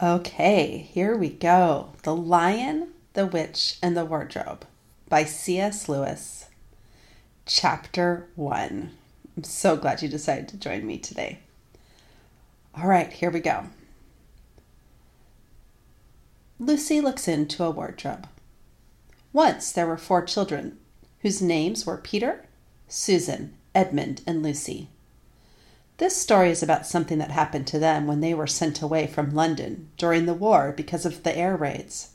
Okay, here we go The Lion, the Witch, and the Wardrobe by C.S. Lewis. Chapter 1. I'm so glad you decided to join me today. All right, here we go. Lucy looks into a wardrobe. Once there were four children whose names were Peter, Susan, Edmund, and Lucy. This story is about something that happened to them when they were sent away from London during the war because of the air raids.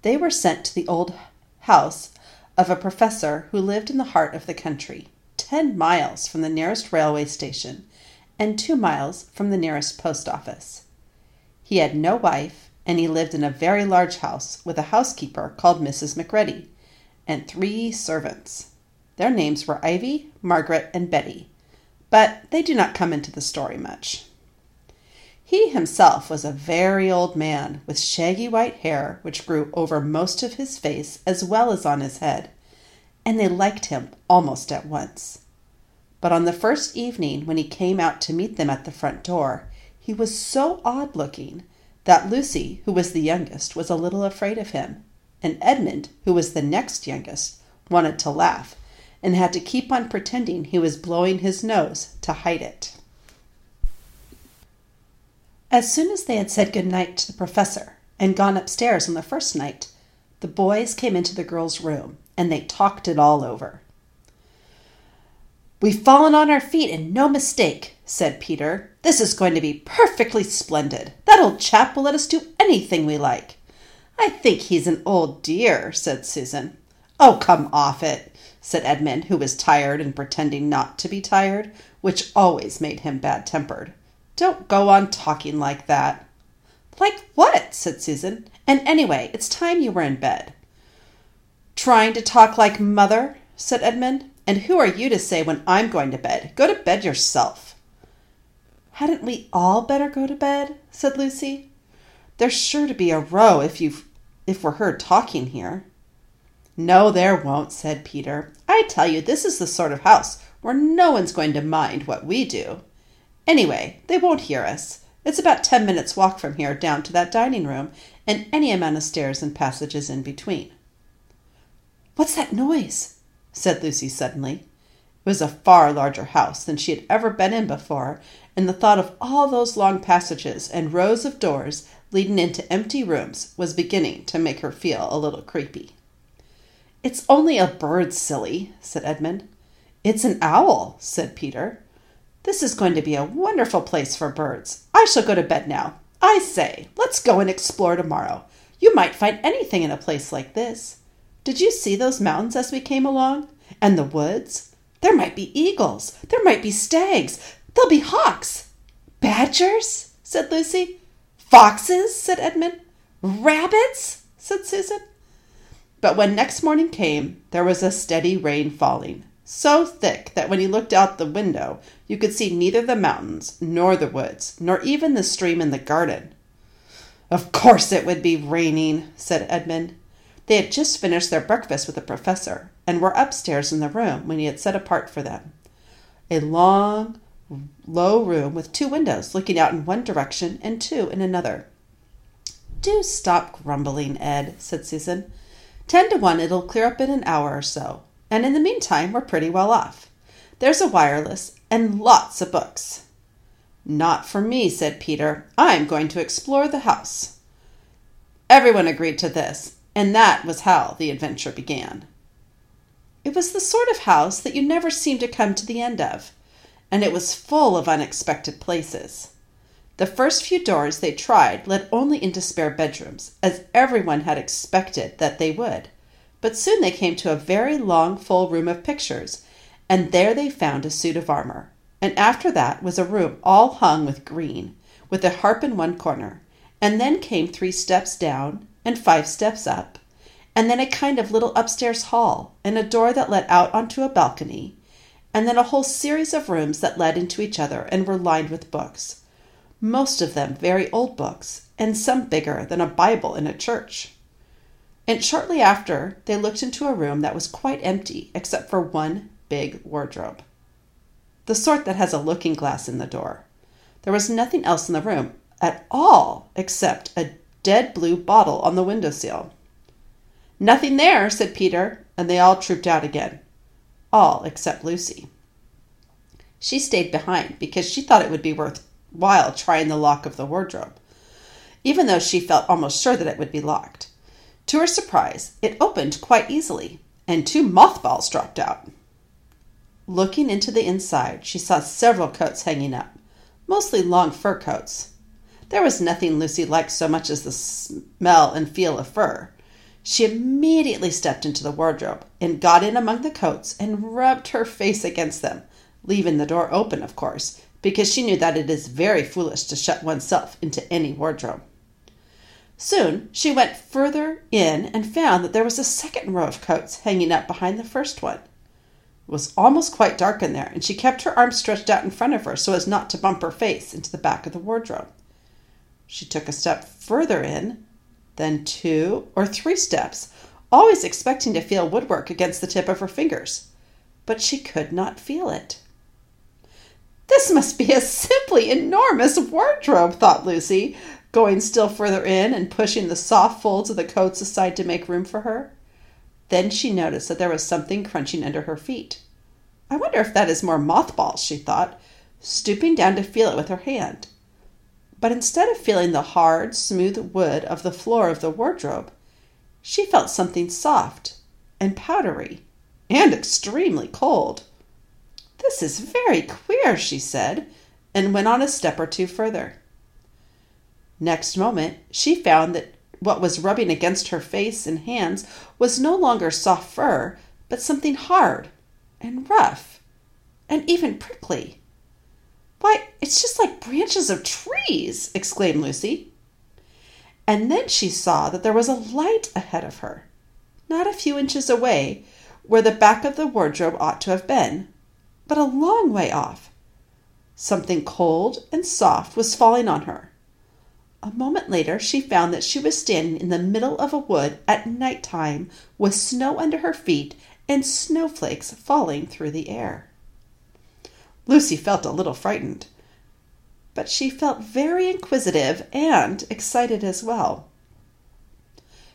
They were sent to the old house of a professor who lived in the heart of the country, ten miles from the nearest railway station and two miles from the nearest post office. He had no wife, and he lived in a very large house with a housekeeper called Mrs. Macready and three servants. Their names were Ivy, Margaret, and Betty but they do not come into the story much. He himself was a very old man with shaggy white hair which grew over most of his face as well as on his head, and they liked him almost at once. But on the first evening when he came out to meet them at the front door, he was so odd looking that Lucy, who was the youngest, was a little afraid of him, and Edmund, who was the next youngest, wanted to laugh and had to keep on pretending he was blowing his nose to hide it. As soon as they had said good night to the professor and gone upstairs on the first night, the boys came into the girls' room and they talked it all over. We've fallen on our feet and no mistake, said Peter. This is going to be perfectly splendid. That old chap will let us do anything we like. I think he's an old dear, said Susan. Oh, come off it said Edmund, who was tired and pretending not to be tired, which always made him bad tempered. Don't go on talking like that. Like what? said Susan. And anyway, it's time you were in bed. Trying to talk like mother, said Edmund. And who are you to say when I'm going to bed? Go to bed yourself. Hadn't we all better go to bed? said Lucy. There's sure to be a row if you if we're heard talking here. No, there won't, said Peter. I tell you, this is the sort of house where no one's going to mind what we do. Anyway, they won't hear us. It's about ten minutes' walk from here down to that dining room, and any amount of stairs and passages in between. What's that noise? said Lucy suddenly. It was a far larger house than she had ever been in before, and the thought of all those long passages and rows of doors leading into empty rooms was beginning to make her feel a little creepy. It's only a bird, silly, said Edmund. It's an owl, said Peter. This is going to be a wonderful place for birds. I shall go to bed now. I say, let's go and explore tomorrow. You might find anything in a place like this. Did you see those mountains as we came along? And the woods? There might be eagles. There might be stags. There'll be hawks. Badgers? said Lucy. Foxes? said Edmund. Rabbits? said Susan. But when next morning came, there was a steady rain falling, so thick that when he looked out the window, you could see neither the mountains, nor the woods, nor even the stream in the garden. Of course it would be raining, said Edmund. They had just finished their breakfast with the professor, and were upstairs in the room when he had set apart for them. A long, low room with two windows looking out in one direction and two in another. Do stop grumbling, Ed, said Susan. Ten to one it'll clear up in an hour or so, and in the meantime we're pretty well off. There's a wireless and lots of books. Not for me, said Peter. I'm going to explore the house. Everyone agreed to this, and that was how the adventure began. It was the sort of house that you never seem to come to the end of, and it was full of unexpected places. The first few doors they tried led only into spare bedrooms, as everyone had expected that they would. But soon they came to a very long, full room of pictures, and there they found a suit of armor. And after that was a room all hung with green, with a harp in one corner, and then came three steps down and five steps up, and then a kind of little upstairs hall, and a door that led out onto a balcony, and then a whole series of rooms that led into each other and were lined with books most of them very old books, and some bigger than a Bible in a church. And shortly after, they looked into a room that was quite empty except for one big wardrobe. The sort that has a looking glass in the door. There was nothing else in the room at all except a dead blue bottle on the windowsill. Nothing there, said Peter, and they all trooped out again. All except Lucy. She stayed behind because she thought it would be worthwhile trying the lock of the wardrobe, even though she felt almost sure that it would be locked. To her surprise, it opened quite easily, and two mothballs dropped out. Looking into the inside, she saw several coats hanging up, mostly long fur coats. There was nothing Lucy liked so much as the smell and feel of fur. She immediately stepped into the wardrobe and got in among the coats and rubbed her face against them, leaving the door open, of course, because she knew that it is very foolish to shut oneself into any wardrobe. Soon she went further in and found that there was a second row of coats hanging up behind the first one. It was almost quite dark in there, and she kept her arms stretched out in front of her so as not to bump her face into the back of the wardrobe. She took a step further in, then two or three steps, always expecting to feel woodwork against the tip of her fingers, but she could not feel it. This must be a simply enormous wardrobe, thought Lucy, going still further in and pushing the soft folds of the coats aside to make room for her. Then she noticed that there was something crunching under her feet. I wonder if that is more mothballs, she thought, stooping down to feel it with her hand. But instead of feeling the hard, smooth wood of the floor of the wardrobe, she felt something soft and powdery and extremely cold. This is very queer, she said, and went on a step or two further. Next moment, she found that what was rubbing against her face and hands was no longer soft fur, but something hard and rough and even prickly. Why, it's just like branches of trees, exclaimed Lucy. And then she saw that there was a light ahead of her, not a few inches away, where the back of the wardrobe ought to have been, but a long way off. Something cold and soft was falling on her. A moment later, she found that she was standing in the middle of a wood at night time with snow under her feet and snowflakes falling through the air. Lucy felt a little frightened, but she felt very inquisitive and excited as well.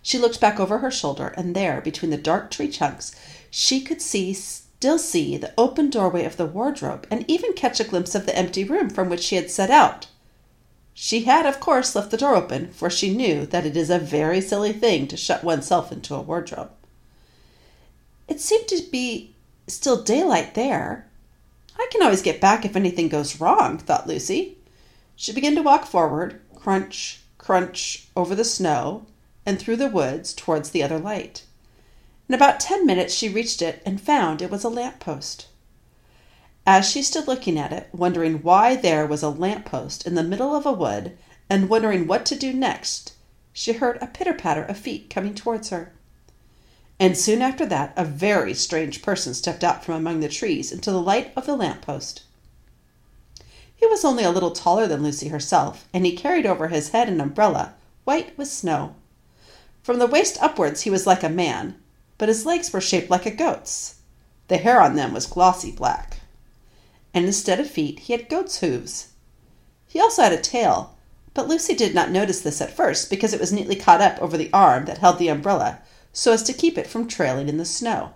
She looked back over her shoulder, and there, between the dark tree trunks, she could see still see the open doorway of the wardrobe and even catch a glimpse of the empty room from which she had set out. She had, of course, left the door open, for she knew that it is a very silly thing to shut oneself into a wardrobe. It seemed to be still daylight there. I can always get back if anything goes wrong, thought Lucy. She began to walk forward, crunch, crunch, over the snow and through the woods towards the other light. In about ten minutes she reached it and found it was a lamp post. As she stood looking at it, wondering why there was a lamp post in the middle of a wood, and wondering what to do next, she heard a pitter patter of feet coming towards her. And soon after that, a very strange person stepped out from among the trees into the light of the lamp post. He was only a little taller than Lucy herself, and he carried over his head an umbrella, white with snow. From the waist upwards he was like a man, but his legs were shaped like a goat's. The hair on them was glossy black and instead of feet he had goat's hooves. He also had a tail, but Lucy did not notice this at first because it was neatly caught up over the arm that held the umbrella so as to keep it from trailing in the snow.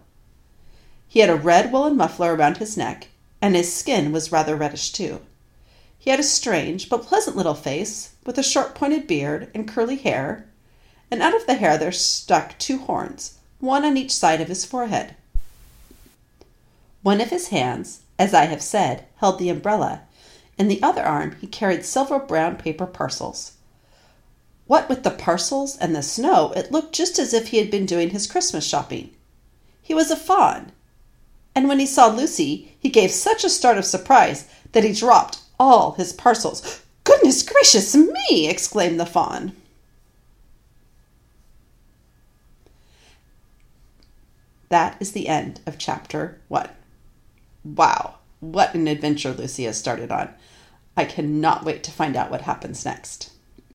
He had a red woolen muffler around his neck, and his skin was rather reddish too. He had a strange but pleasant little face, with a short pointed beard and curly hair, and out of the hair there stuck two horns, one on each side of his forehead. One of his hands, as I have said, held the umbrella. In the other arm he carried several brown paper parcels. What with the parcels and the snow, it looked just as if he had been doing his Christmas shopping. He was a faun, and when he saw Lucy, he gave such a start of surprise that he dropped all his parcels. Goodness gracious me! exclaimed the faun. That is the end of chapter one. Wow, what an adventure Lucy has started on. I cannot wait to find out what happens next.